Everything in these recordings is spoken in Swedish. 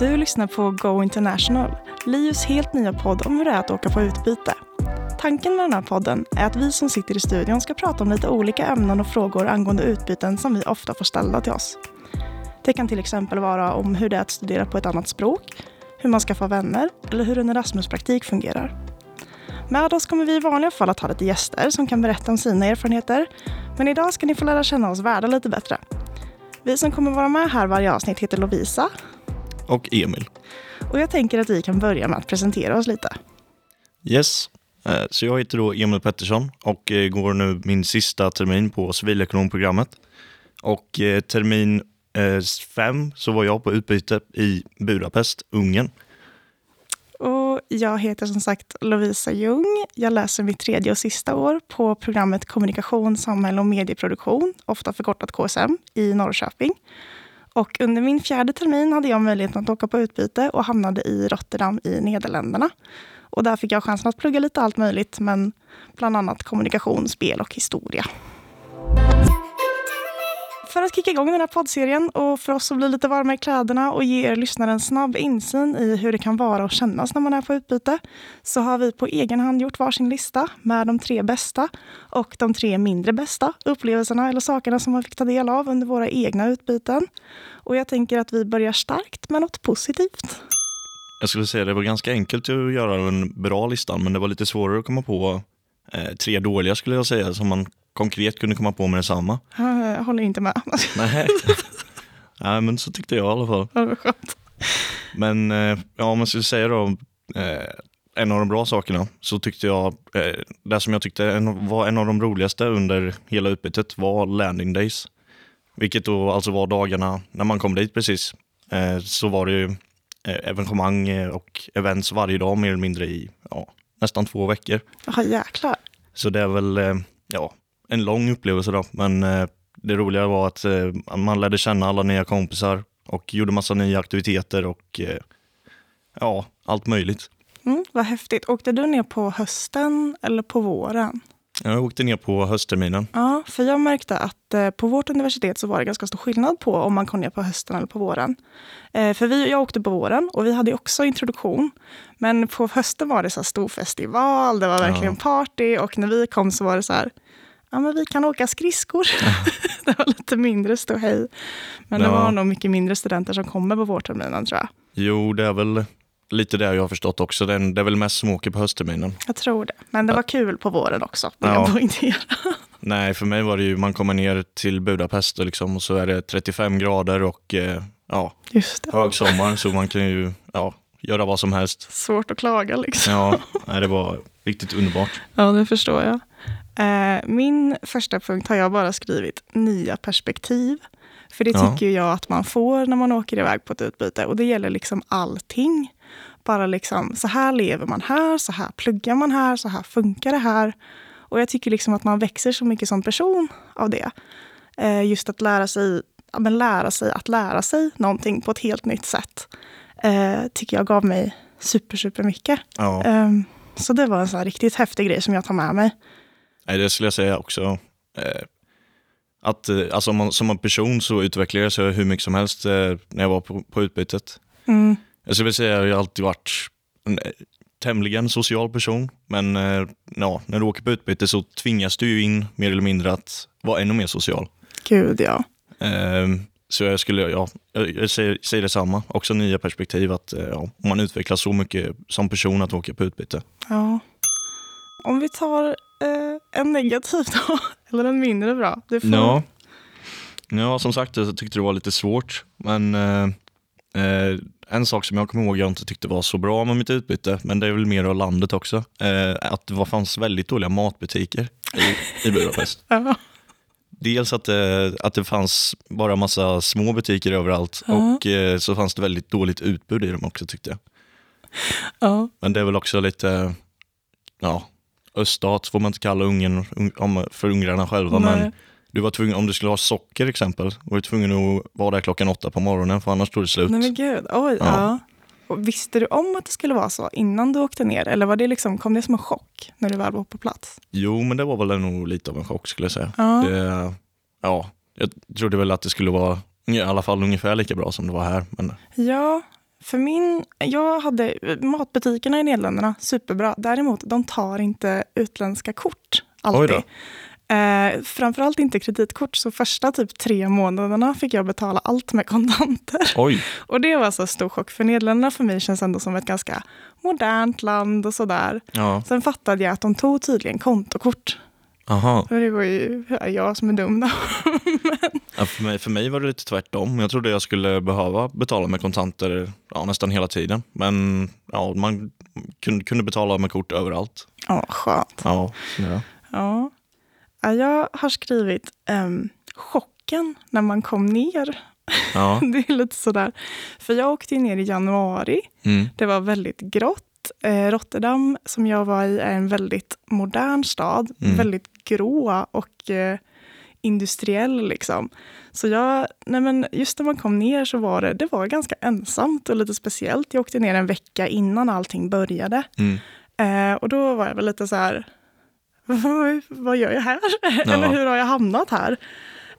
Du lyssnar på Go International, Lius helt nya podd om hur det är att åka på utbyte. Tanken med den här podden är att vi som sitter i studion ska prata om lite olika ämnen och frågor angående utbyten som vi ofta får ställda till oss. Det kan till exempel vara om hur det är att studera på ett annat språk, hur man ska få vänner eller hur en Erasmus-praktik fungerar. Med oss kommer vi i vanliga fall att ha lite gäster som kan berätta om sina erfarenheter. Men idag ska ni få lära känna oss värda lite bättre. Vi som kommer vara med här varje avsnitt heter Lovisa. Och Emil. Och jag tänker att vi kan börja med att presentera oss lite. Yes. Eh, så jag heter då Emil Pettersson och eh, går nu min sista termin på civilekonomprogrammet. Och eh, termin fem så var jag på utbyte i Budapest, Ungern. Och jag heter som sagt Lovisa Ljung. Jag läser mitt tredje och sista år på programmet Kommunikation, samhälle och medieproduktion, ofta förkortat KSM, i Norrköping. Och under min fjärde termin hade jag möjligheten att åka på utbyte och hamnade i Rotterdam i Nederländerna. Och där fick jag chansen att plugga lite allt möjligt, men bland annat kommunikation, spel och historia. För att kicka igång den här poddserien och för oss att bli lite varma i kläderna och ge er lyssnare en snabb insyn i hur det kan vara och kännas när man är på utbyte, så har vi på egen hand gjort varsin lista med de tre bästa och de tre mindre bästa upplevelserna eller sakerna som man fick ta del av under våra egna utbyten. Och jag tänker att vi börjar starkt med något positivt. Jag skulle säga att det var ganska enkelt att göra en bra lista, men det var lite svårare att komma på eh, tre dåliga skulle jag säga, som man konkret kunde komma på med detsamma. Jag håller inte med. Nej. Nej, men så tyckte jag i alla fall. Ja, det skönt. Men eh, ja, om man skulle säga då, eh, en av de bra sakerna så tyckte jag, eh, det som jag tyckte var en av de roligaste under hela utbytet var landing days. Vilket då alltså var dagarna när man kom dit precis. Så var det ju evenemang och events varje dag mer eller mindre i ja, nästan två veckor. Jaha, jäklar. Så det är väl, ja, en lång upplevelse då, men eh, det roliga var att eh, man lärde känna alla nya kompisar och gjorde massa nya aktiviteter och eh, ja, allt möjligt. Mm, vad häftigt. Åkte du ner på hösten eller på våren? Jag åkte ner på höstterminen. Ja, för jag märkte att på vårt universitet så var det ganska stor skillnad på om man kom ner på hösten eller på våren. För vi, jag åkte på våren och vi hade också introduktion. Men på hösten var det så stor festival, det var verkligen ja. party och när vi kom så var det så här, ja, men vi kan åka skridskor. det var lite mindre ståhej. Men ja. det var nog mycket mindre studenter som kommer på vårterminen tror jag. Jo, det är väl lite det jag har förstått också. Det är, det är väl mest som åker på höstterminen. Jag tror det. Men det var kul på våren också, vill ja. jag poängtera. Nej, för mig var det ju, man kommer ner till Budapest liksom, och så är det 35 grader och eh, ja, högsommar. Så man kan ju ja, göra vad som helst. Svårt att klaga liksom. Ja, nej, det var riktigt underbart. Ja, det förstår jag. Eh, min första punkt har jag bara skrivit nya perspektiv. För det tycker ja. jag att man får när man åker iväg på ett utbyte. Och det gäller liksom allting. Bara liksom, så här lever man här, så här pluggar man här, så här funkar det här. Och jag tycker liksom att man växer så mycket som person av det. Eh, just att lära sig, men lära sig att lära sig någonting på ett helt nytt sätt. Eh, tycker jag gav mig super, super mycket. Ja. Eh, så det var en sån riktigt häftig grej som jag tar med mig. Nej, det skulle jag säga också. Eh, att, eh, alltså, man, som en person så utvecklar jag hur mycket som helst eh, när jag var på, på utbytet. Mm. Jag skulle säga att jag alltid varit en tämligen social person, men ja, när du åker på utbyte så tvingas du ju in mer eller mindre att vara ännu mer social. Gud ja. Så jag skulle, ja, jag säger, säger detsamma, också nya perspektiv att ja, man utvecklas så mycket som person att åka på utbyte. Ja. Om vi tar eh, en negativ då, eller en mindre bra? Det får... ja. ja, som sagt jag tyckte det var lite svårt. Men eh, eh, en sak som jag kommer ihåg jag inte tyckte var så bra med mitt utbyte, men det är väl mer av landet också, eh, att det fanns väldigt dåliga matbutiker i, i Budapest. ja. Dels att det, att det fanns bara massa små butiker överallt -huh. och eh, så fanns det väldigt dåligt utbud i dem också tyckte jag. -huh. Men det är väl också lite, ja, öststat får man inte kalla Ungern för ungrarna själva, Nej. men du var tvungen, om du skulle ha socker exempel, var du tvungen att vara där klockan åtta på morgonen för annars tog det slut. Nej men gud, oj, ja. ja. Och visste du om att det skulle vara så innan du åkte ner? Eller var det liksom, kom det som en chock när du väl var på plats? Jo, men det var väl nog lite av en chock skulle jag säga. Ja, det, ja jag trodde väl att det skulle vara i alla fall ungefär lika bra som det var här. Men... Ja, För min, jag hade matbutikerna i Nederländerna, superbra. Däremot, de tar inte utländska kort alltid. Eh, framförallt inte kreditkort, så första typ tre månaderna fick jag betala allt med kontanter. Oj. och det var så stor chock, för Nederländerna för mig känns ändå som ett ganska modernt land och sådär. Ja. Sen fattade jag att de tog tydligen kontokort. Aha. Det var ju jag som är dum då. Ja, för, mig, för mig var det lite tvärtom. Jag trodde jag skulle behöva betala med kontanter ja, nästan hela tiden. Men ja, man kunde, kunde betala med kort överallt. Ja, skönt. Ja, ja. Ja. Ja, Jag har skrivit um, chocken när man kom ner. ja. Det är lite sådär. För jag åkte ner i januari. Mm. Det var väldigt grått. Eh, Rotterdam, som jag var i, är en väldigt modern stad. Mm. Väldigt grå och eh, industriell. Liksom. Så jag, nej men just när man kom ner så var det, det var ganska ensamt och lite speciellt. Jag åkte ner en vecka innan allting började. Mm. Eh, och då var jag väl lite så här, vad, gör jag här? Ja. Eller hur har jag hamnat här?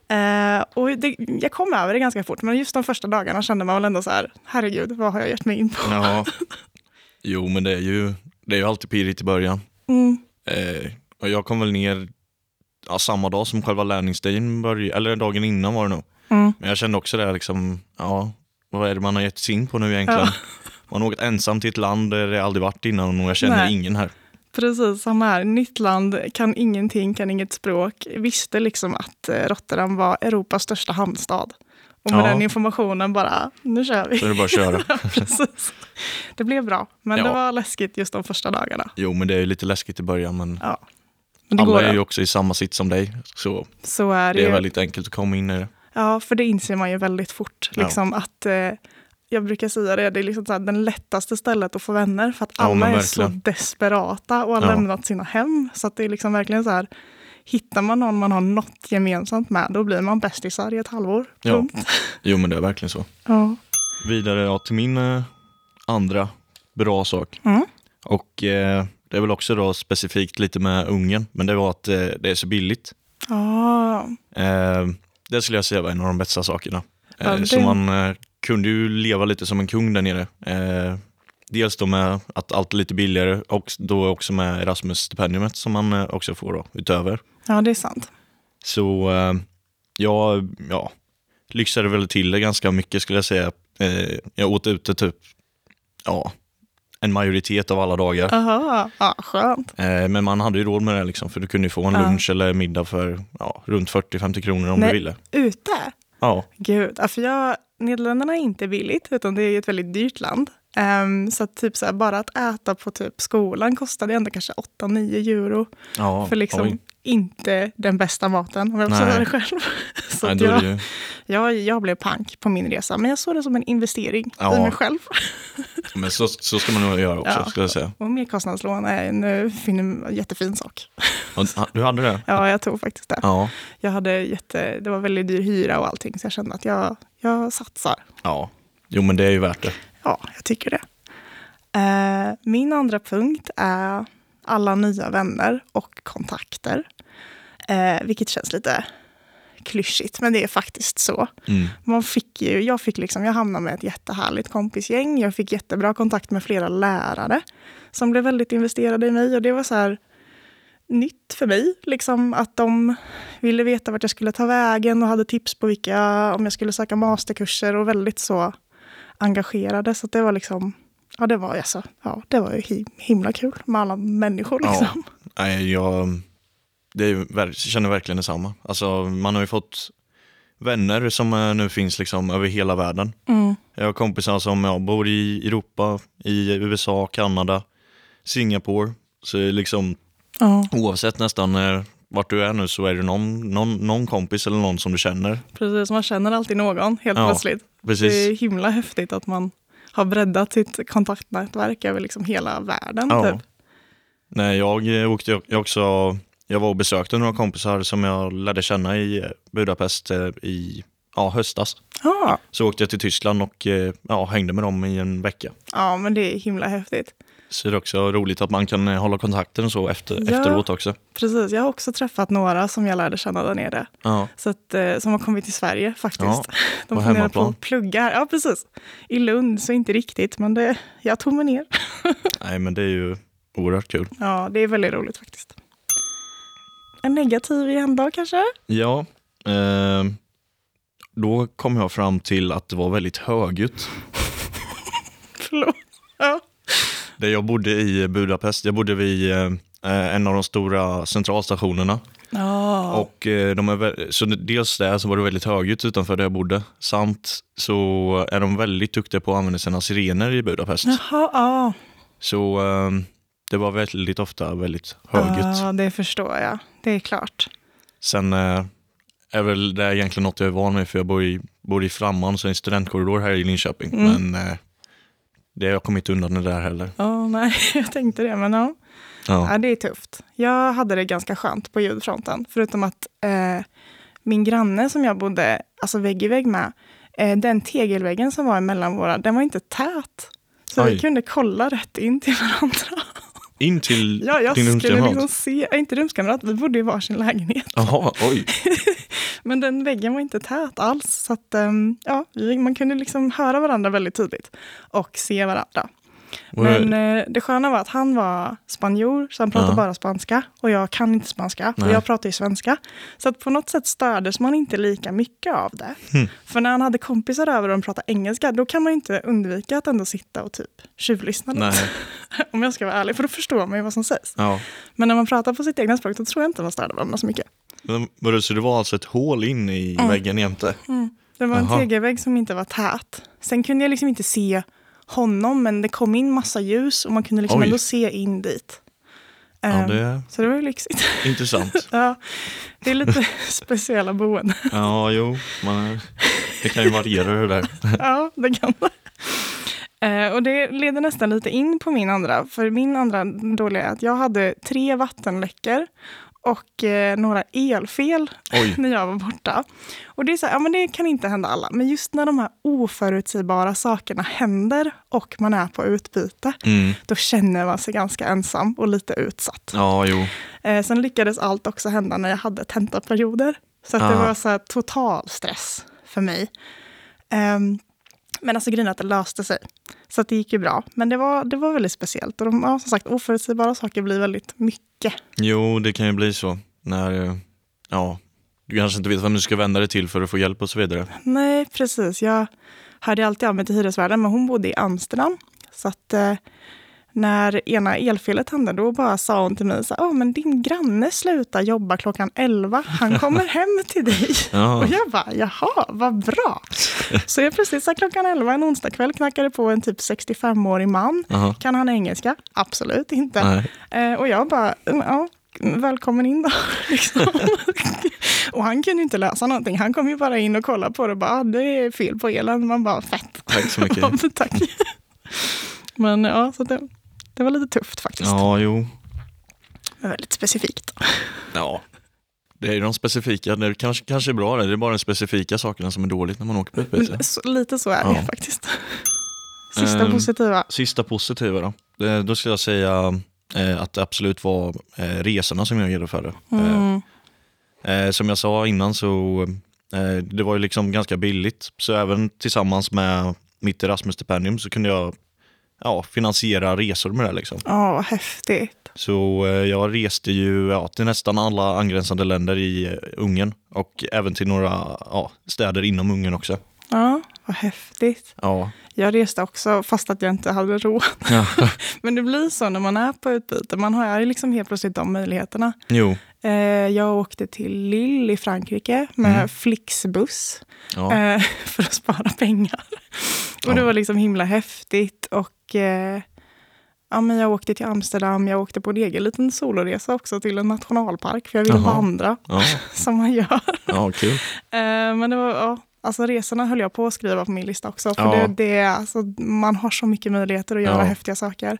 Eh, och det, jag kom över det ganska fort, men just de första dagarna kände man väl ändå så här, herregud, vad har jag gett mig in på? ja. Jo, men det är ju, det är ju alltid pirrigt i början. Mm, Eh, och jag kom väl ner ja, samma dag som själva lärningsdagen började, eller dagen innan var det nog. mm, Men jag kände också det, liksom, ja, vad är det man har gett sig in på nu egentligen? Ja. Man har åkt ensam till ett land där det aldrig varit innan och jag känner Nej. ingen här. precis, samma här. Nytt land, kan ingenting, kan inget språk. Visste liksom att eh, Rotterdam var Europas största hamnstad. Och med Ja. den informationen bara, nu kör vi. Så är det bara att köra. precis. Det blev bra, men Ja. det var läskigt just de första dagarna. Jo, men det är ju lite läskigt i början, men Ja. Alla är ju också i samma sitt som dig. Så Så är det, det är ju. väldigt enkelt att komma in i det. Ja, för det inser man ju väldigt fort. Ja. Liksom, att, eh, jag brukar säga det, det är liksom så här, den lättaste stället att få vänner. För att Ja, alla är så desperata och har Ja. lämnat sina hem. Så det är liksom verkligen så här, hittar man någon man har något gemensamt med, då blir man bästisar i ett halvår. Ja. Jo, men det är verkligen så. Ja. Vidare ja, till min eh, andra bra sak. Mm. Och eh, det är väl också då specifikt lite med Ungern, men det var att eh, det är så billigt. Ja. Eh, det skulle jag säga var en av de bästa sakerna. Eh, Ja, det- Så man eh, kunde ju leva lite som en kung där nere. Eh, dels då med att allt är lite billigare och då också med Erasmus-stipendiumet som man eh, också får då, utöver. ja, det är sant. Så eh, jag ja, lyxade väl till det ganska mycket skulle jag säga. Eh, jag åt ute typ ja, en majoritet av alla dagar. Aha. Ja, skönt. Eh, men man hade ju råd med det liksom, för du kunde få en Ja. lunch eller middag för ja, runt 40-50 kronor om Nej. du ville. Ute? Ja, Gud, ja, för jag, Nederländerna är inte billigt, utan det är ett väldigt dyrt land. Ehm, så att typ så här, bara att äta på typ skolan kostade ändå kanske 8-9 euro. ja för liksom oj. Inte den bästa maten, om jag får säga det själv. så Nej, jag, ju, jag, jag blev pank på min resa, men jag såg det som en investering Ja. i mig själv. men så, så ska man nog göra också, Ja. skulle jag säga. Och merkostnadslån är en eh, fin, jättefin sak. Och, du hade det? Ja, jag tog faktiskt det. Ja. Jag hade jätte, det var väldigt dyr hyra och allting, så jag kände att jag, jag satsar. ja. Jo, men det är ju värt det. Ja, jag tycker det. Eh, min andra punkt är alla nya vänner och kontakter. Eh, vilket känns lite klyschigt, men det är faktiskt så. Mm. Man fick ju, jag, fick liksom, jag hamnade med ett jättehärligt kompisgäng. Jag fick jättebra kontakt med flera lärare som blev väldigt investerade i mig. Och det var så här nytt för mig, liksom, att de ville veta vart jag skulle ta vägen och hade tips på vilka, om jag skulle söka masterkurser och väldigt så engagerade. Så att det var liksom, ja det var, alltså, ja, det var ju hi- himla kul med alla människor. Ja. Liksom. Nej, jag, det är, jag känner verkligen detsamma. Alltså, man har ju fått vänner som eh, nu finns liksom över hela världen. Mm. Jag har kompisar som ja, bor i Europa, i USA, Kanada, Singapore. Så liksom Ja, oavsett nästan eh, vart du är nu så är det någon, någon, någon kompis eller någon som du känner. precis. Man känner alltid någon helt Ja, plötsligt. Det är Precis. himla häftigt att man har breddat sitt kontaktnätverk över liksom hela världen. Ja. Typ. Nej, jag eh, åkte jag också, jag var och besökte några kompisar som jag lärde känna i eh, Budapest eh, i ja, höstas. Ja. Så åkte jag till Tyskland och ja, hängde med dem i en vecka. ja, men det är himla häftigt. Så det är också roligt att man kan eh, hålla kontakten så efter, Ja. efteråt också. Precis, jag har också träffat några som jag lärde känna där nere. Ja. Så att, eh, som har kommit till Sverige faktiskt. Ja, De funderar på att plugga. Ja, precis. I Lund, så inte riktigt, men det, jag tog mig ner. Nej, men det är ju oerhört kul. Ja, det är väldigt roligt faktiskt. En negativ igen då kanske? Ja, eh, då kom jag fram till att det var väldigt högljutt. Förlåt. Ja. Där jag bodde i Budapest, jag bodde vid eh, en av de stora centralstationerna. Ja. Och eh, de är så dels där så var det väldigt högljutt utanför där jag bodde. Samt så är de väldigt duktiga på att använda sina sirener i Budapest. Jaha, ja. Så eh, det var väldigt ofta väldigt högljutt. Ja, det förstår jag. Det är klart. Sen eh, är väl det egentligen något jag är van med för jag bor i, bor i Framman, så en studentkorridor här i Linköping. Mm. Men det har jag kommit undan det där heller. Ja, nej, jag tänkte det, men ja. Ja. ja. Det är tufft. Jag hade det ganska skönt på ljudfronten, förutom att eh, min granne som jag bodde alltså vägg i vägg med, eh, den tegelväggen som var emellan våra, den var inte tät. Så Oj. vi kunde kolla rätt in till varandra. In till Ja, jag din skulle rumskamrat? liksom se, inte rumskamrat, vi bodde i varsin lägenhet. Jaha, oj. Men den väggen var inte tät alls. Så att, ehm, ja, man kunde liksom höra varandra väldigt tydligt och se varandra. Men eh, det sköna var att han var spanjor, så han pratade Ja. bara spanska. Och jag kan inte spanska, Nej. och jag pratar ju svenska. Så att på något sätt stördes man inte lika mycket av det. Hmm. För när han hade kompisar över och de pratade engelska, då kan man ju inte undvika att ändå sitta och typ tjuvlyssna lite. Om jag ska vara ärlig, för då förstår man ju vad som sägs. Ja. Men när man pratar på sitt egna språk, då tror jag inte man störde varandra så mycket. Men, så det var alltså ett hål in i Mm. väggen jämte? Det var en tegelvägg som inte var tät. Sen kunde jag liksom inte se honom, men det kom in massa ljus och man kunde liksom Oj. ändå se in dit. Ja, Ehm, det Så det var ju lyxigt. intressant. ja, det är lite speciella boenden. Ja, jo. Man, det kan ju variera det där. ja, det kan det. Eh, och det leder nästan lite in på min andra, för min andra dåliga är att jag hade tre vattenläckor och eh, några elfel Oj. när jag var borta. Och det är så här, ja men det kan inte hända alla, men just när de här oförutsägbara sakerna händer och man är på utbyte, Mm. då känner man sig ganska ensam och lite utsatt. Ja, jo. Eh, sen lyckades allt också hända när jag hade tentaperioder. Så att det Ah. var så här total stress för mig. Ehm, men alltså grejen är att det löste sig. Så att det gick ju bra. Men det var, det var väldigt speciellt. Och de, ja, som sagt, oförutsägbara saker blir väldigt mycket. Jo, det kan ju bli så. När, eh, ja, du kanske inte vet vem du ska vända dig till för att få hjälp och så vidare. Nej, precis. Jag hörde alltid av mig till hyresvärden, men hon bodde i Amsterdam. Så att eh, när ena elfelet hände, då bara sa hon till mig så "Åh, men din granne slutar jobba klockan 11. Han kommer hem till dig. Ja. Och jag bara, jaha, vad bra. Så jag precis så klockan 11 en onsdagkväll knackade på en typ 65-årig man. Aha. Kan han engelska? Absolut inte. Eh, och jag bara, ja, välkommen in då. liksom. och han kunde inte läsa någonting. Han kom ju bara in och kollade på det och bara, "Ah, det är fel på elen. Man bara, fett. Tack så mycket. Tack. Men ja, så det, det var lite tufft faktiskt. Ja, jo. Men väldigt specifikt. Ja. Det är ju de specifika, det kanske, kanske är bra det. Det är bara de specifika sakerna som är dåligt när man åker på utbyte. Lite så är det Ja. faktiskt. Sista Ehm, positiva. Sista positiva då. Det, då skulle jag säga eh, att det absolut var eh, resorna som jag genomförde. Mm. Eh, som jag sa innan så eh, det var ju liksom ganska billigt. Så även tillsammans med mitt Erasmus-stipendium så kunde jag ja, finansiera resor med det. Liksom. Ja, vad häftigt. Så eh, jag reste ju ja, till nästan alla angränsande länder i eh, Ungern och även till några ja, städer inom Ungern också. Ja, vad häftigt. Ja. Jag reste också fast att jag inte hade råd. ja. Men det blir så när man är på utbyte. Man har ju liksom helt plötsligt de möjligheterna. jo. Eh, jag åkte till Lille i Frankrike med Mm. Flixbus Ja. eh, för att spara pengar. Och det Ja. var liksom himla häftigt. Och eh, ja, men jag åkte till Amsterdam. Jag åkte på en egen liten soloresa också till en nationalpark. För jag ville Jaha. vandra, Ja. som man gör. ja. Eh, men det var, ja, alltså resorna höll jag på att skriva på min lista också. För Ja. det, det, alltså, man har så mycket möjligheter att göra Ja. häftiga saker.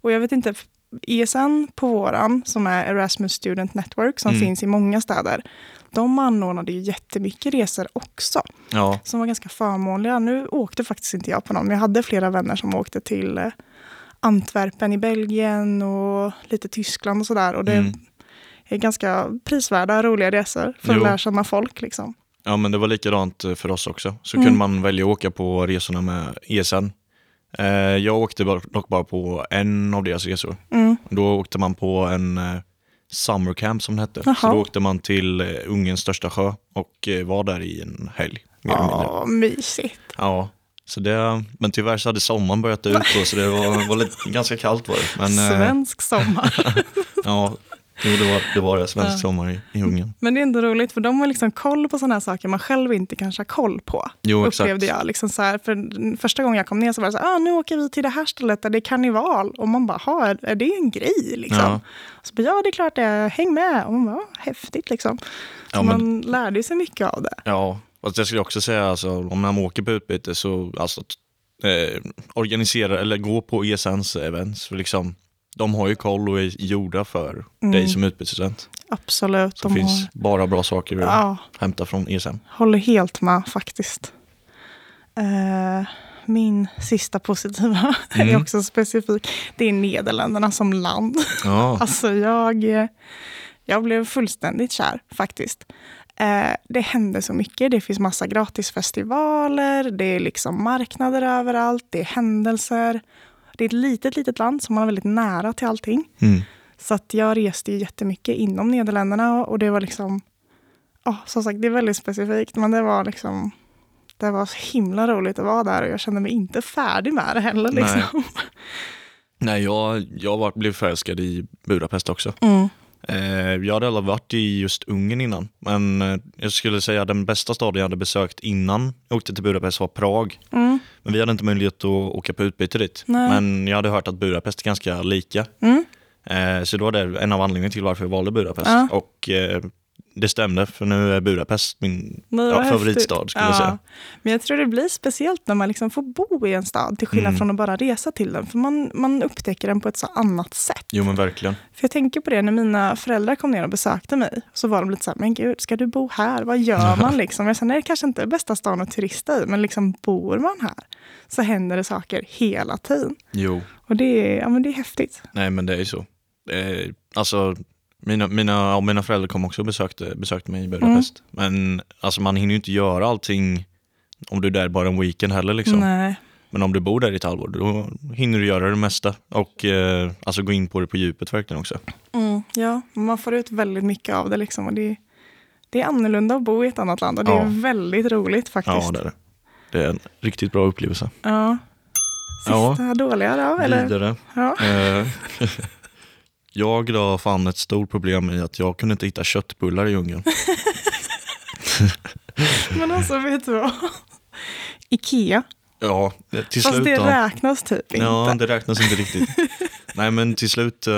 Och jag vet inte, ESN på våran, som är Erasmus Student Network, som Mm. finns i många städer, de anordnade ju jättemycket resor också, Ja. som var ganska förmånliga. Nu åkte faktiskt inte jag på någon, men jag hade flera vänner som åkte till eh, Antwerpen i Belgien och lite Tyskland och sådär. Och det Mm. är ganska prisvärda, roliga resor för Jo. att lära känna folk. Liksom. Ja, men det var likadant eh, för oss också. Så Mm. kunde man välja att åka på resorna med ESN. Eh, jag åkte bara- dock bara på en av deras resor. Mm. Då åkte man på en eh, summer camp som det hette. Jaha. Så då åkte man till eh, Ungerns största sjö och var där i en helg. Ja, mysigt. Ja, så det, men tyvärr så hade sommaren börjat ut då, så det var, var lite, ganska kallt var det. Men, Svensk sommar. ja, jo, det var det, var det svensk Ja. sommar i, i Ungern. Men det är ändå roligt för de har liksom koll på sådana här saker man själv inte kanske har koll på. Jo, exakt. upplevde jag. Liksom så här, för första gången jag kom ner så var det så här, ah, nu åker vi till det här stället där det är karneval. Och man bara, "Ha, är, är det en grej? Liksom. Ja. Så bara, ja, det är klart det är, häng med. Och man bara, "Ah, häftigt liksom. Så Ja, men- man lärde sig mycket av det. Ja, fast jag skulle också säga alltså, om man åker på utbyte så alltså, eh, organisera eller gå på ESNs events. För liksom, de har ju koll och är gjorda för dig som utbytesstudent. Absolut. Så Mm. de det finns bara bra saker att har, ja, hämta från E ESN. håller helt med faktiskt. Eh, min sista positiva är Mm. också specifik. Det är Nederländerna som land. Ja, Alltså jag, jag blev fullständigt kär faktiskt. Eh, det händer så mycket. Det finns massa gratisfestivaler, det är liksom marknader överallt, det är händelser. Det är ett litet, litet land som man har väldigt nära till allting. mm. Så att jag reste ju jättemycket inom Nederländerna och det var liksom, ja som sagt det är väldigt specifikt men det var liksom, det var så himla roligt att vara där och jag kände mig inte färdig med det heller. Nej. Liksom. Nej, jag, jag var, blev förälskad i Budapest också. Mm. Eh, jag hade aldrig varit i just Ungern innan, men eh, jag skulle säga den bästa staden jag hade besökt innan jag åkte till Budapest var Prag. Mm. Men vi hade inte möjlighet att åka på utbyte dit. Nej. Men jag hade hört att Budapest är ganska lika. Mm. Eh, så då var det en av anledningarna till varför jag valde Budapest. Ja. Och det stämde, för nu är Budapest min ja, favoritstad skulle jag säga. Men jag tror det blir speciellt när man liksom får bo i en stad till skillnad Mm. från att bara resa till den. För man, man upptäcker den på ett så annat sätt. Jo men verkligen. För jag tänker på det när mina föräldrar kom ner och besökte mig. Så var de lite så här, men gud, ska du bo här? Vad gör man liksom? Jag sa, nej det kanske inte är bästa stan att turista i, men liksom bor man här så händer det saker hela tiden. Jo, Och det är, ja, men det är häftigt. nej men det är ju så. Eh, alltså, mina, mina, ja, mina föräldrar kom också och besökte, besökte mig i Budapest. Mm. Men alltså, man hinner ju inte göra allting om du är där bara en weekend heller. Liksom. Nej. Men om du bor där i ett halvår, då hinner du göra det mesta. Och eh, alltså gå in på det på djupet verkligen också. Mm, ja, man får ut väldigt mycket av det liksom. Och det, det är annorlunda att bo i ett annat land och det Ja. är väldigt roligt faktiskt. Ja, det är det. Det är en riktigt bra upplevelse. Ja. Ja. Sista dåliga då? Eller? Vidare. Ja. Eh, jag då fann ett stort problem i att jag kunde inte hitta köttbullar i Ungern. Men alltså, vet du vad? Ikea. Ja, till Fast slut det då. räknas typ inte. Ja, det räknas inte riktigt. Nej, men till slut, eh,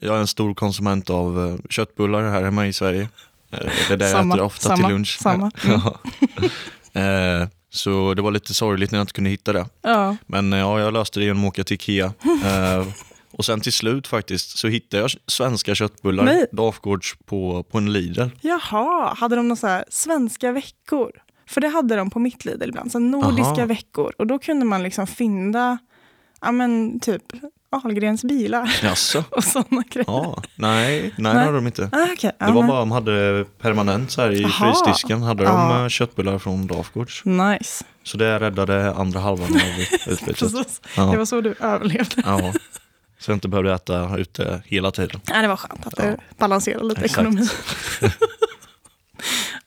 jag är en stor konsument av eh, köttbullar här hemma i Sverige. Eh, det är det jag äter ofta samma, till lunch. samma. Eh, Så det var lite sorgligt när jag inte kunde hitta det. Ja. Men eh, ja, jag löste det genom att åka till Ikea. Och sen till slut faktiskt så hittade jag svenska köttbullar, Nej. Dafgårds, på, på en Lidl. Jaha, hade de några så här svenska veckor? För det hade de på mitt Lidl ibland, så nordiska Aha. veckor. Och då kunde man liksom fynda, ja men typ Ahlgrens bilar Jaså? och sådana grejer. Ja, nej, nej, Nej. det hade de inte. Ah, okay. Det var bara de hade permanent så här i Aha. frysdisken hade de Ja. eh, köttbullar från Dafgårds. Nice. Så det räddade andra halvan av utbytet. Precis. Ja. Det var så du överlevde. Ja. Så jag inte behövde äta ute hela tiden. Nej, det var skönt att Ja. det balanserade lite Exakt. ekonomi.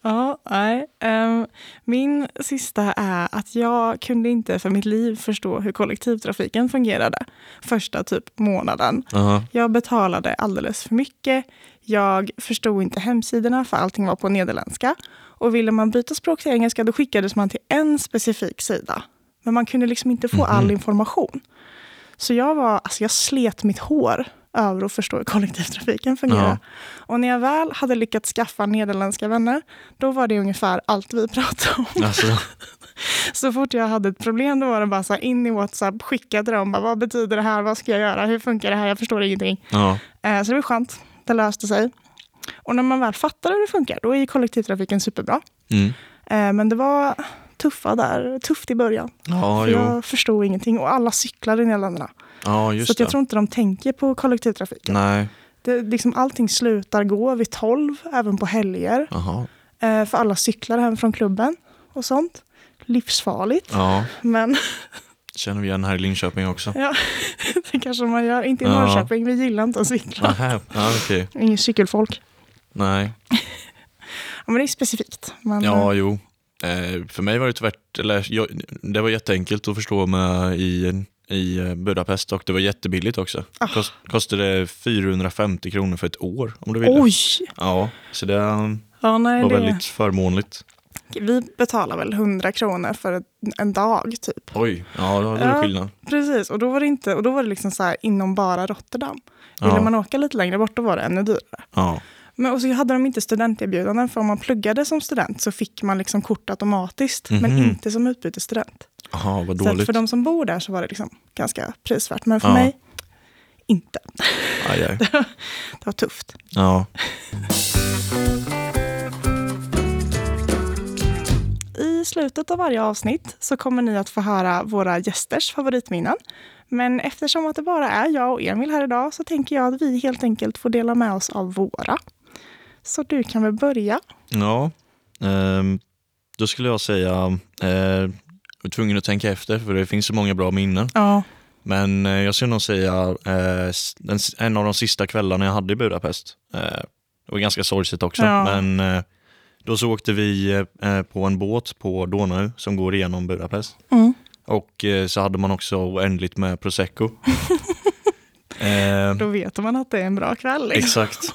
ja, nej. Ehm, min sista är att jag kunde inte för mitt liv förstå hur kollektivtrafiken fungerade första typ månaden. Aha. Jag betalade alldeles för mycket. Jag förstod inte hemsidorna för allting var på nederländska. Och ville man byta språk till engelska då skickades man till en specifik sida. Men man kunde liksom inte få all information. Så jag, var, alltså jag slet mitt hår över att förstå hur kollektivtrafiken fungerar. Ja. Och när jag väl hade lyckats skaffa nederländska vänner, då var det ungefär allt vi pratade om. Alltså, Så fort jag hade ett problem då var det bara så in i WhatsApp, skicka till dem, bara, vad betyder det här, vad ska jag göra, hur funkar det här, jag förstår ingenting. ja. Eh, Så det var skönt, det löste sig. Och när man väl fattar hur det funkar, då är kollektivtrafiken superbra. Mm. Eh, Men det var tuffa där, tufft i början. Ja, För jag förstod ingenting och alla cyklar i Nederländerna. Ja, Så jag det. tror inte de tänker på kollektivtrafiken. Nej, Det, liksom, allting slutar gå vid 12, även på helger. Eh, för alla cyklar hem från klubben och sånt. Livsfarligt. Ja, Men känner vi igen här i Linköping också. ja, det kanske man gör. Inte i Ja. Norrköping, vi gillar inte att cykla. Nähä, ja, okej. Ingen cykelfolk. Nej. Ja, men det är specifikt. Men, Ja, eh, jo. Eh, för mig var det tvärt, eller jag, det var jätteenkelt att förstå med i, i Budapest och det var jättebilligt också. Ah. Kost, kostade 450 kronor för ett år om du ville. Oj! Ja, så det Ja, nej, var det, väldigt förmånligt. Vi betalar väl 100 kronor för en- en dag typ. Oj, ja då var det Ja. skillnad. Precis, och då var det, inte, och då var det liksom så här inom bara Rotterdam. Ville Ja. man åka lite längre bort då var det ännu dyrare. Ja, Men och så hade de inte studenterbjudanden för om man pluggade som student så fick man liksom kort automatiskt men Mhm. inte som utbytesstudent. Jaha, vad Så dåligt. för de som bor där så var det liksom ganska prisvärt men för Ja. mig inte. Aj, aj. Det var tufft. Ja. I slutet av varje avsnitt så kommer ni att få höra våra gästers favoritminnen. Men eftersom att det bara är jag och Emil här idag så tänker jag att vi helt enkelt får dela med oss av våra. Så du kan väl börja? Ja, ehm, då skulle jag säga, eh, jag är tvungen att tänka efter för det finns så många bra minnen. Ja. Men eh, jag skulle nog säga eh, den, en av de sista kvällarna jag hade i Budapest. Eh, det var ganska sorgligt också, Ja. men eh, då så åkte vi eh, på en båt på Donau som går igenom Budapest. Mm. Och eh, så hade man också oändligt med prosecco. eh, Då vet man att det är en bra kväll. liksom. exakt.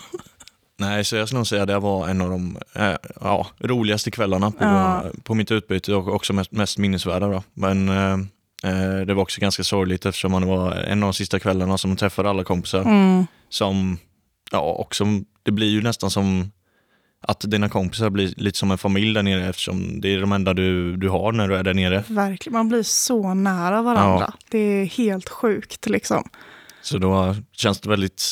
Nej, så jag skulle nog säga att det var en av de eh, ja, roligaste kvällarna på, Ja. på mitt utbyte och också mest, mest minnesvärda. Då. Men eh, eh, det var också ganska sorgligt eftersom man var en av de sista kvällarna som man träffade alla kompisar. Mm. Som, ja, och som, det blir ju nästan som att dina kompisar blir lite som en familj där nere eftersom det är de enda du, du har när du är där nere. Verkligen, man blir så nära varandra. Det är helt sjukt liksom. Så då känns det väldigt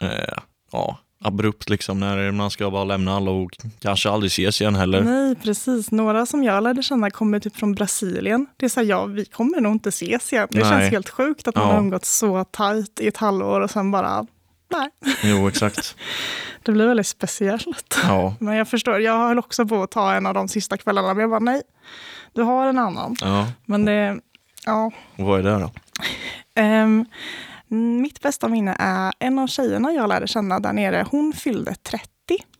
eh, ja, abrupt liksom när man ska bara lämna alla och kanske aldrig ses igen heller. Nej, precis. Några som jag lärde känna kommer typ från Brasilien. Det är så här, ja, vi kommer nog inte ses igen. Det Nej. känns helt sjukt att man Ja. har umgåtts så tajt i ett halvår och sen bara, nej. Jo, exakt. Det blir väldigt speciellt. Ja, Men jag förstår, jag höll också på att ta en av de sista kvällarna, men jag bara nej, du har en annan. ja. Men det, ja. Och vad är det då? Ehm, mitt bästa minne är en av tjejerna jag lärde känna där nere, hon fyllde 30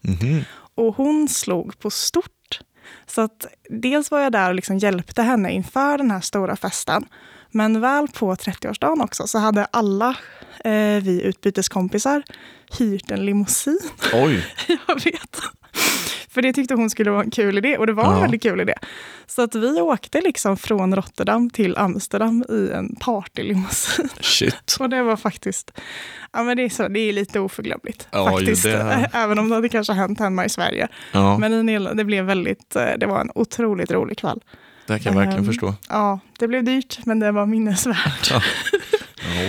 Mhm. och hon slog på stort. Så att dels var jag där och liksom hjälpte henne inför den här stora festen. Men väl på 30-årsdagen också så hade alla eh, vi utbyteskompisar hyrt en limousin. Oj, Jag vet. För det tyckte hon skulle vara en kul idé och det var en Ja. väldigt kul idé. Så att vi åkte liksom från Rotterdam till Amsterdam i en partylimousin. shit. Och det var faktiskt, ja men det är, så, det är lite oförglömligt Ja, faktiskt. det. Även om det hade kanske hänt hemma i Sverige. Ja, Men det blev väldigt, eh, det var en otroligt rolig kväll. det kan jag verkligen ehm, förstå. Ja, det blev dyrt men det var minnesvärt. Ja,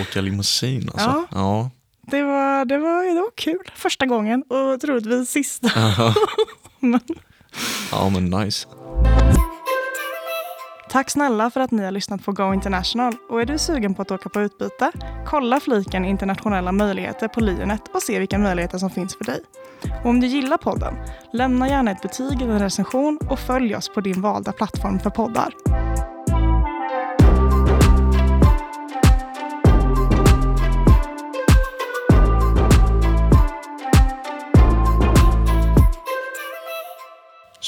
åka limousin alltså. Ja. Ja. Det var, det var, det var kul första gången och troligtvis sista. Men- ja, men nice. Tack snälla för att ni har lyssnat på Go International. Och är du sugen på att åka på utbyte? Kolla fliken internationella möjligheter på Linet och se vilka möjligheter som finns för dig. Och om du gillar podden, lämna gärna ett betyg eller en recension och följ oss på din valda plattform för poddar.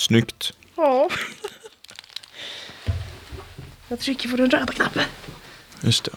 Snyggt. Ja. Jag trycker på den röda knappen. Just det.